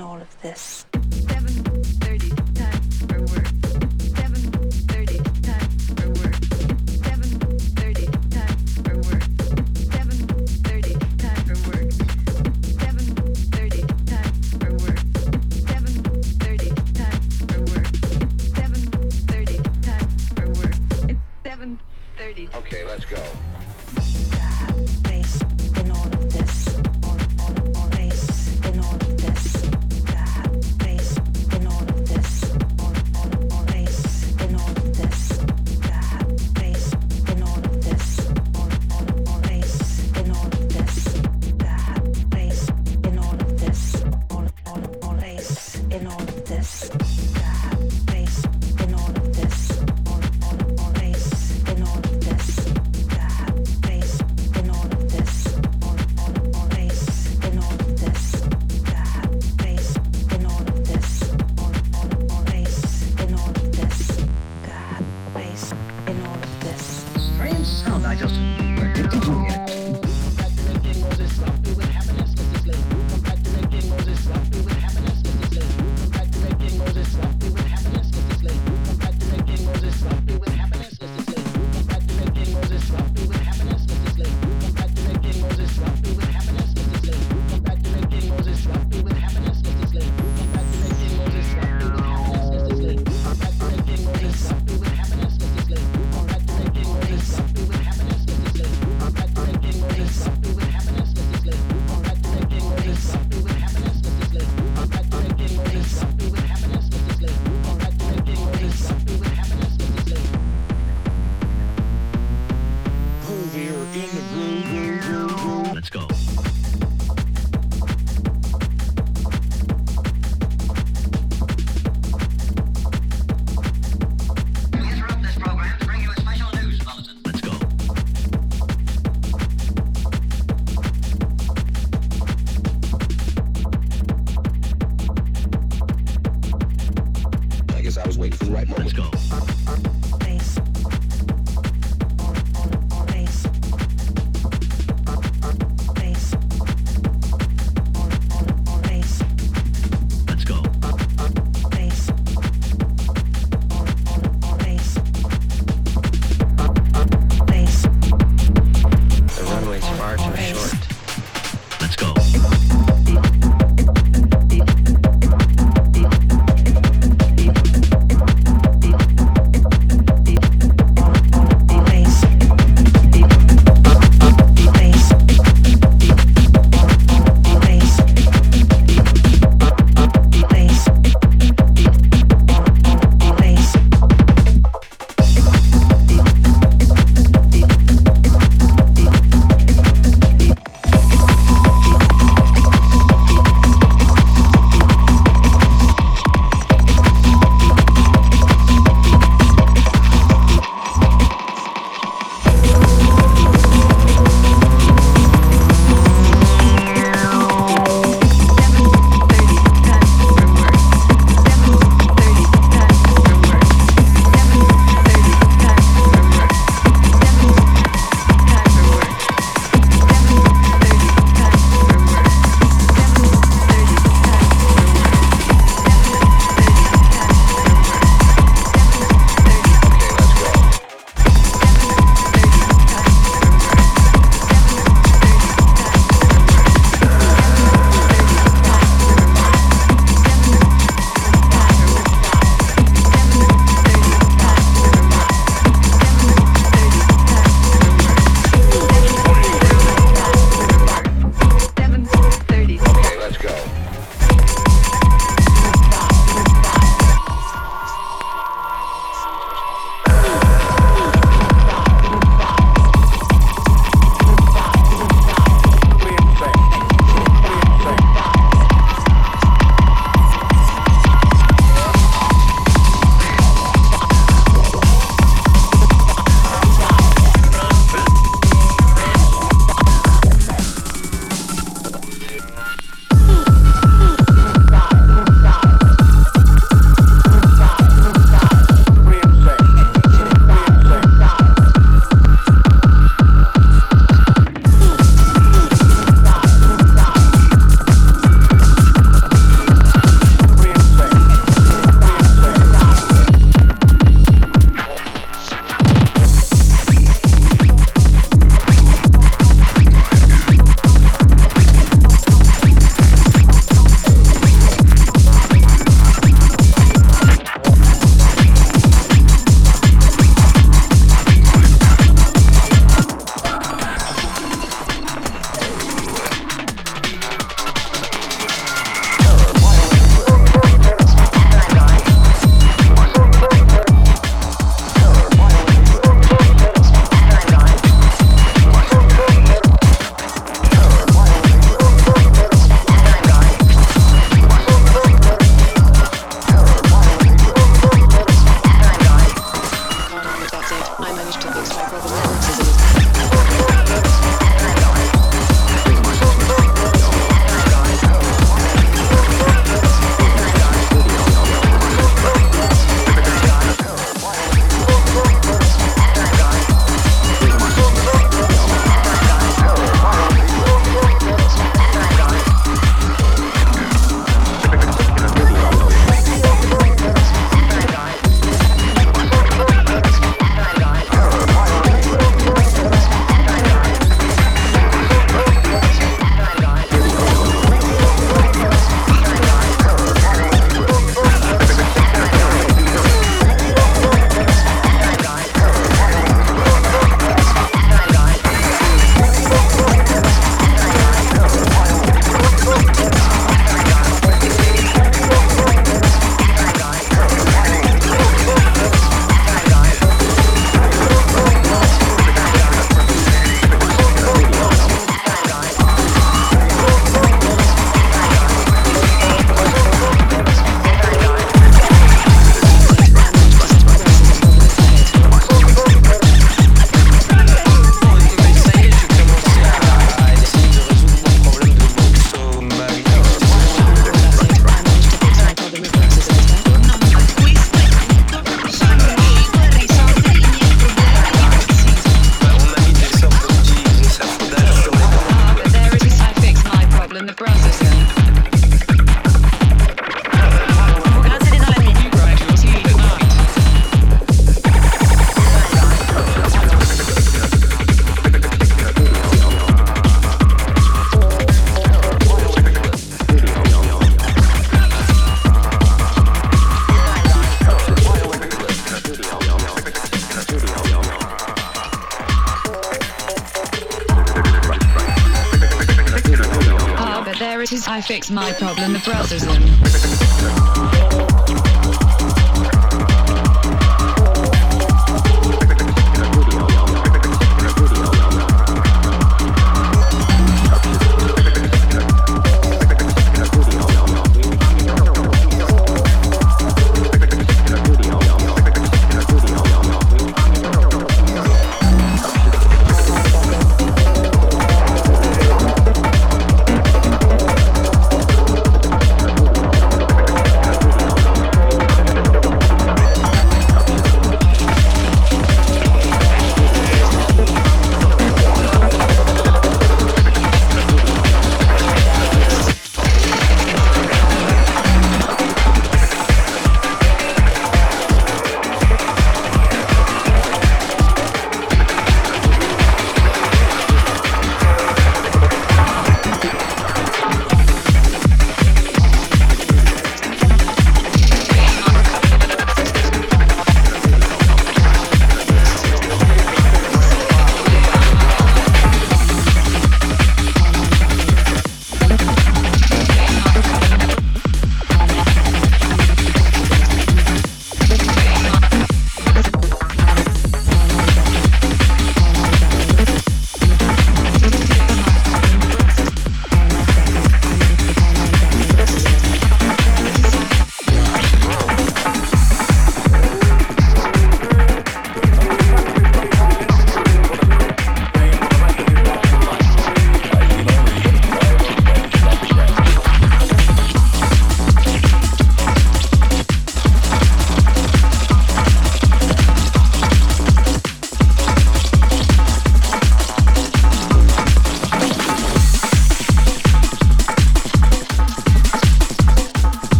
all, all, all,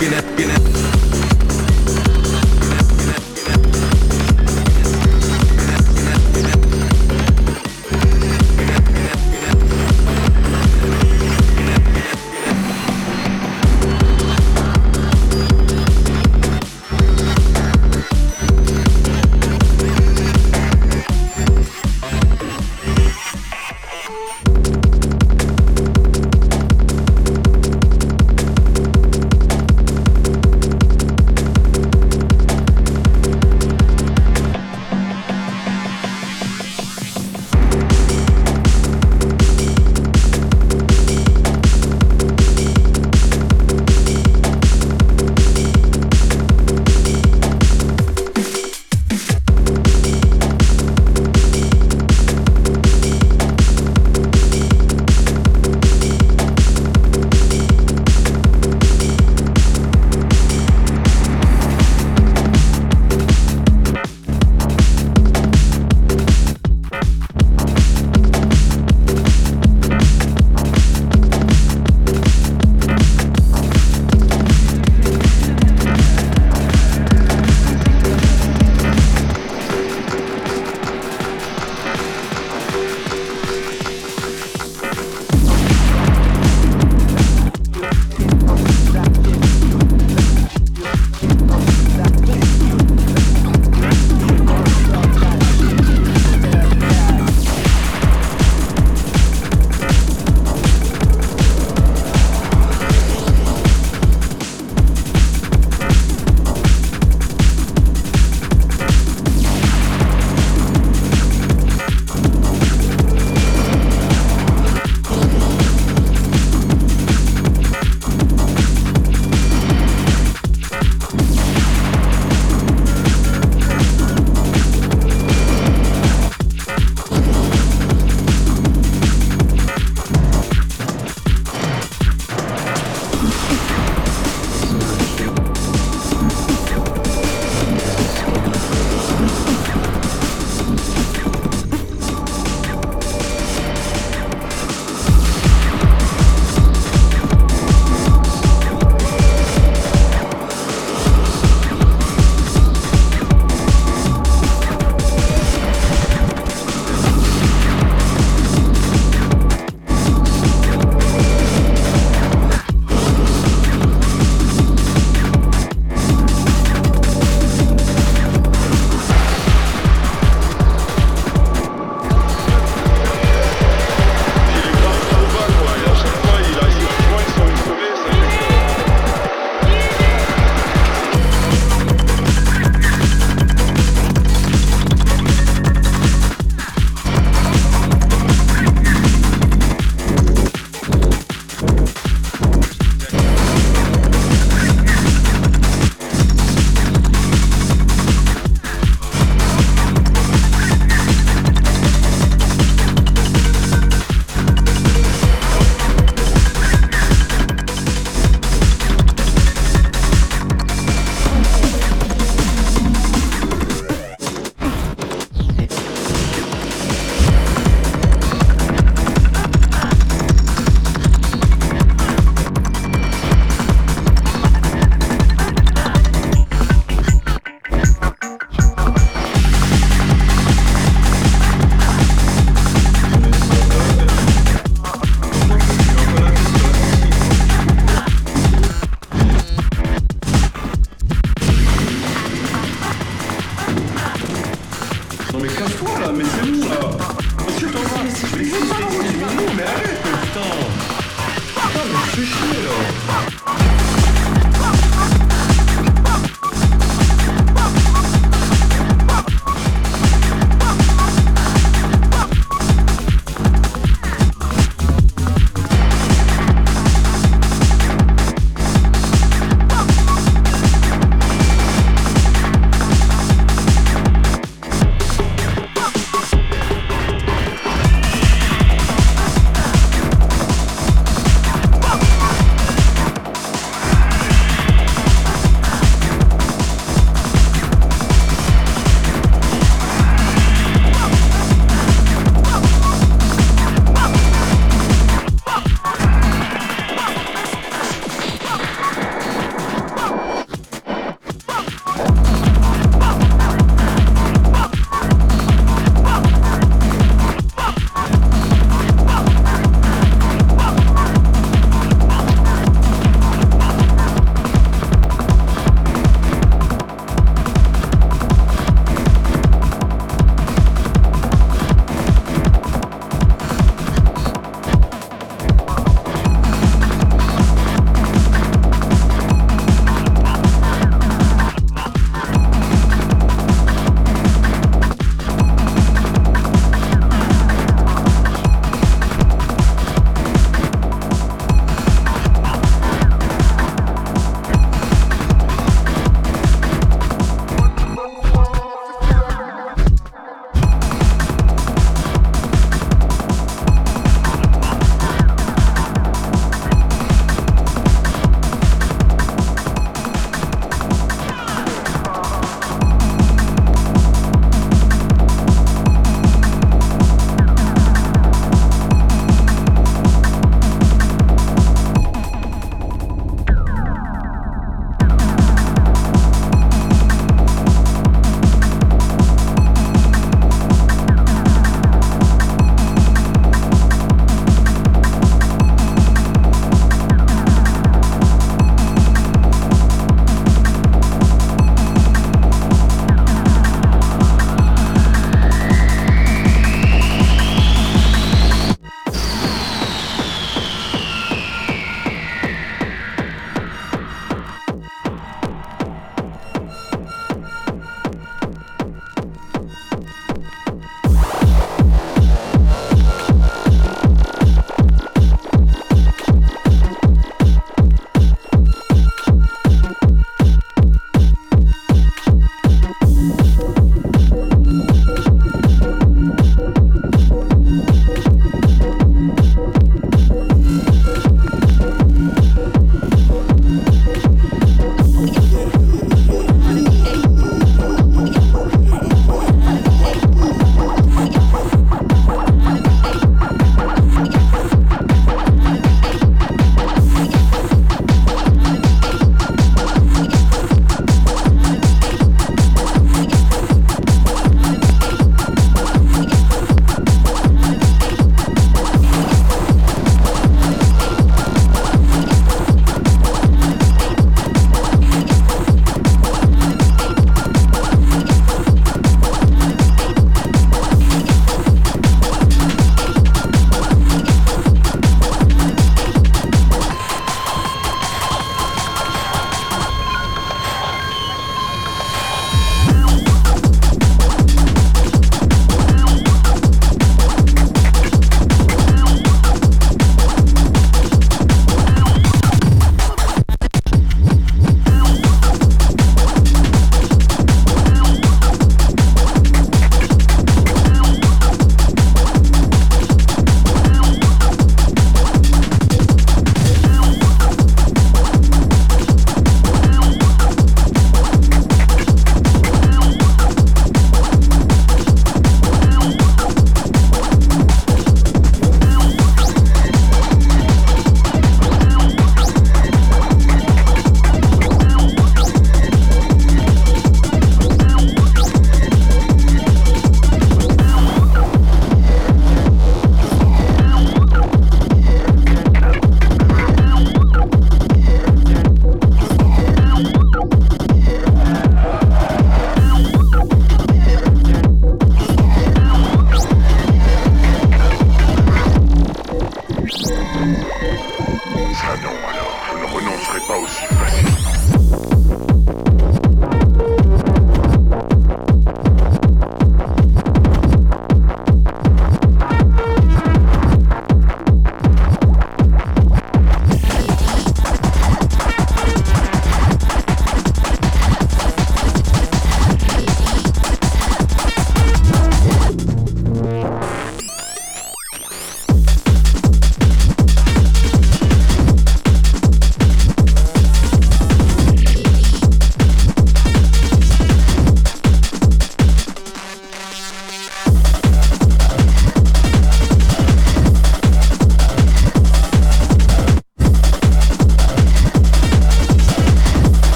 get up, get up.